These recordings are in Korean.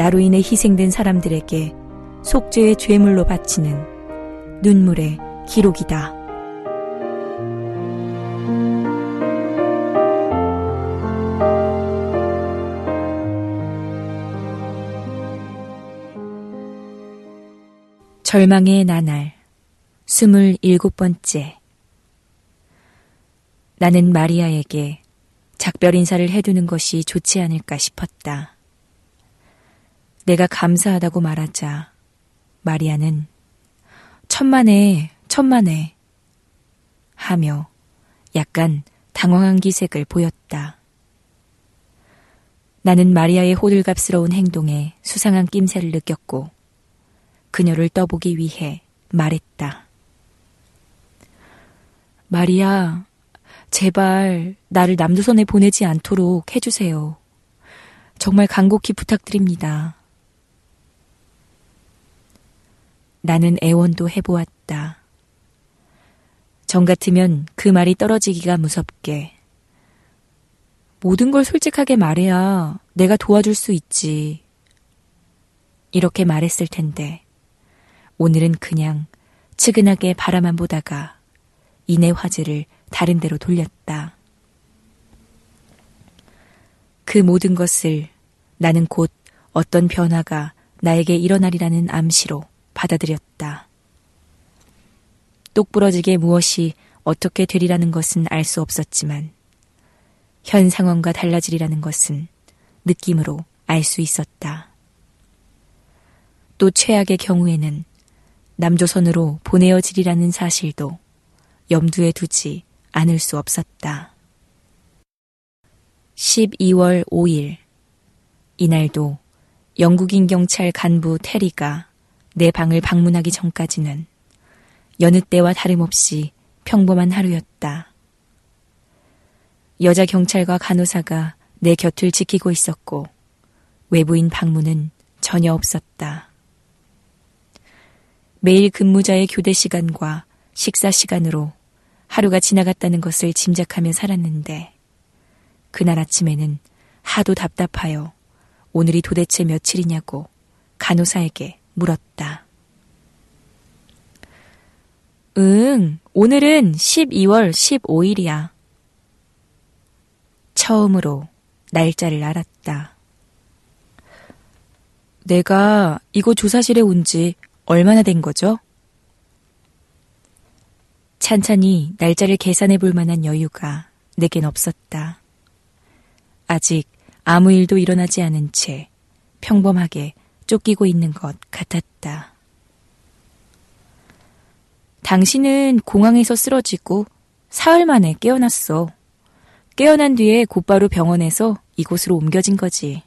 나로 인해 희생된 사람들에게 속죄의 죄물로 바치는 눈물의 기록이다. 절망의 나날 스물일곱 번째 나는 마리아에게 작별 인사를 해두는 것이 좋지 않을까 싶었다. 내가 감사하다고 말하자 마리아는 천만에 천만에 하며 약간 당황한 기색을 보였다. 나는 마리아의 호들갑스러운 행동에 수상한 낌새를 느꼈고 그녀를 떠보기 위해 말했다. 마리아, 제발 나를 남조선에 보내지 않도록 해주세요. 정말 간곡히 부탁드립니다. 나는 애원도 해보았다. 정 같으면 그 말이 떨어지기가 무섭게. 모든 걸 솔직하게 말해야 내가 도와줄 수 있지. 이렇게 말했을 텐데. 오늘은 그냥 측은하게 바라만 보다가 이내 화제를 다른 데로 돌렸다. 그 모든 것을 나는 곧 어떤 변화가 나에게 일어나리라는 암시로 받아들였다. 똑부러지게 무엇이 어떻게 되리라는 것은 알 수 없었지만 현 상황과 달라지리라는 것은 느낌으로 알 수 있었다. 또 최악의 경우에는 남조선으로 보내어지리라는 사실도 염두에 두지 않을 수 없었다. 12월 5일. 이날도 영국인 경찰 간부 테리가 내 방을 방문하기 전까지는 여느 때와 다름없이 평범한 하루였다. 여자 경찰과 간호사가 내 곁을 지키고 있었고 외부인 방문은 전혀 없었다. 매일 근무자의 교대 시간과 식사 시간으로 하루가 지나갔다는 것을 짐작하며 살았는데 그날 아침에는 하도 답답하여 오늘이 도대체 며칠이냐고 간호사에게 물었다. 응, 오늘은 12월 15일이야. 처음으로 날짜를 알았다. 내가 이곳 조사실에 온 지 얼마나 된 거죠? 찬찬히 날짜를 계산해 볼 만한 여유가 내겐 없었다. 아직 아무 일도 일어나지 않은 채 평범하게 쫓기고 있는 것 같았다. 당신은 공항에서 쓰러지고 사흘 만에 깨어났어. 깨어난 뒤에 곧바로 병원에서 이곳으로 옮겨진 거지.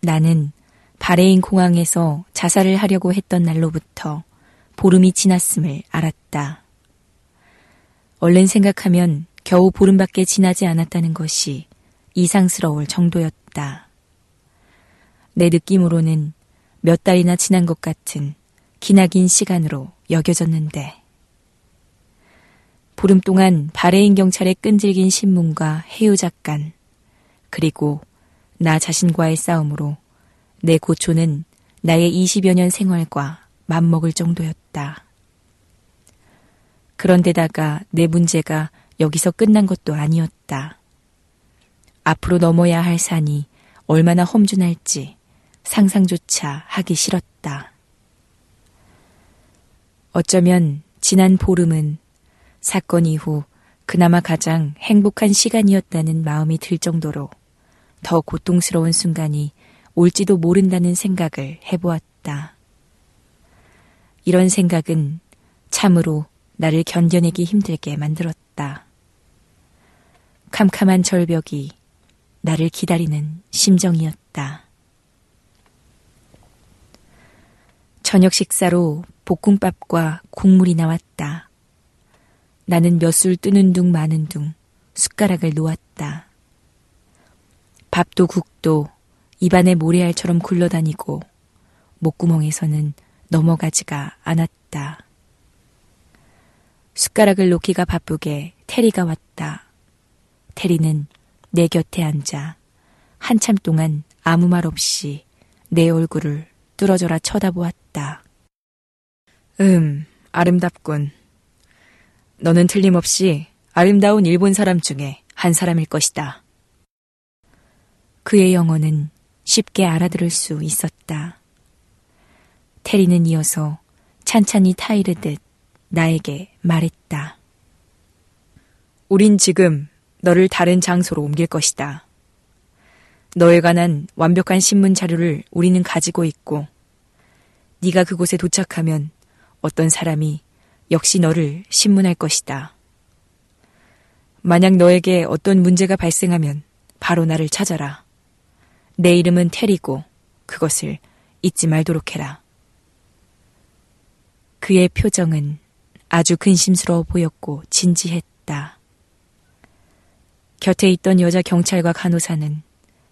나는 바레인 공항에서 자살을 하려고 했던 날로부터 보름이 지났음을 알았다. 얼른 생각하면 겨우 보름밖에 지나지 않았다는 것이 이상스러울 정도였다. 내 느낌으로는 몇 달이나 지난 것 같은 기나긴 시간으로 여겨졌는데. 보름 동안 바레인 경찰의 끈질긴 신문과 해유 작간, 그리고 나 자신과의 싸움으로 내 고초는 나의 20여 년 생활과 맞먹을 정도였다. 그런데다가 내 문제가 여기서 끝난 것도 아니었다. 앞으로 넘어야 할 산이 얼마나 험준할지 상상조차 하기 싫었다. 어쩌면 지난 보름은 사건 이후 그나마 가장 행복한 시간이었다는 마음이 들 정도로 더 고통스러운 순간이 올지도 모른다는 생각을 해보았다. 이런 생각은 참으로 나를 견뎌내기 힘들게 만들었다. 캄캄한 절벽이 나를 기다리는 심정이었다. 저녁 식사로 볶음밥과 국물이 나왔다. 나는 몇 술 뜨는 둥 마는 둥 숟가락을 놓았다. 밥도 국도 입안에 모래알처럼 굴러다니고 목구멍에서는 넘어가지가 않았다. 숟가락을 놓기가 바쁘게 테리가 왔다. 테리는 내 곁에 앉아 한참 동안 아무 말 없이 내 얼굴을 뚫어져라 쳐다보았다. 음, 아름답군. 너는 틀림없이 아름다운 일본 사람 중에 한 사람일 것이다. 그의 영어는 쉽게 알아들을 수 있었다. 테리는 이어서 찬찬히 타이르듯 나에게 말했다. 우린 지금 너를 다른 장소로 옮길 것이다. 너에 관한 완벽한 신문 자료를 우리는 가지고 있고 네가 그곳에 도착하면 어떤 사람이 역시 너를 신문할 것이다. 만약 너에게 어떤 문제가 발생하면 바로 나를 찾아라. 내 이름은 테리고 그것을 잊지 말도록 해라. 그의 표정은 아주 근심스러워 보였고 진지했다. 곁에 있던 여자 경찰과 간호사는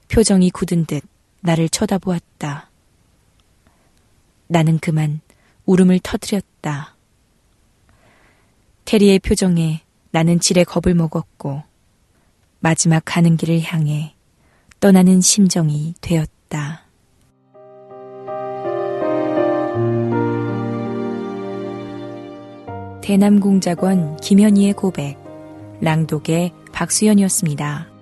표정이 굳은 듯 나를 쳐다보았다. 나는 그만 울음을 터뜨렸다. 테리의 표정에 나는 지레 겁을 먹었고 마지막 가는 길을 향해 떠나는 심정이 되었다. 대남공작원 김현희의 고백, 랑독의 박수연이었습니다.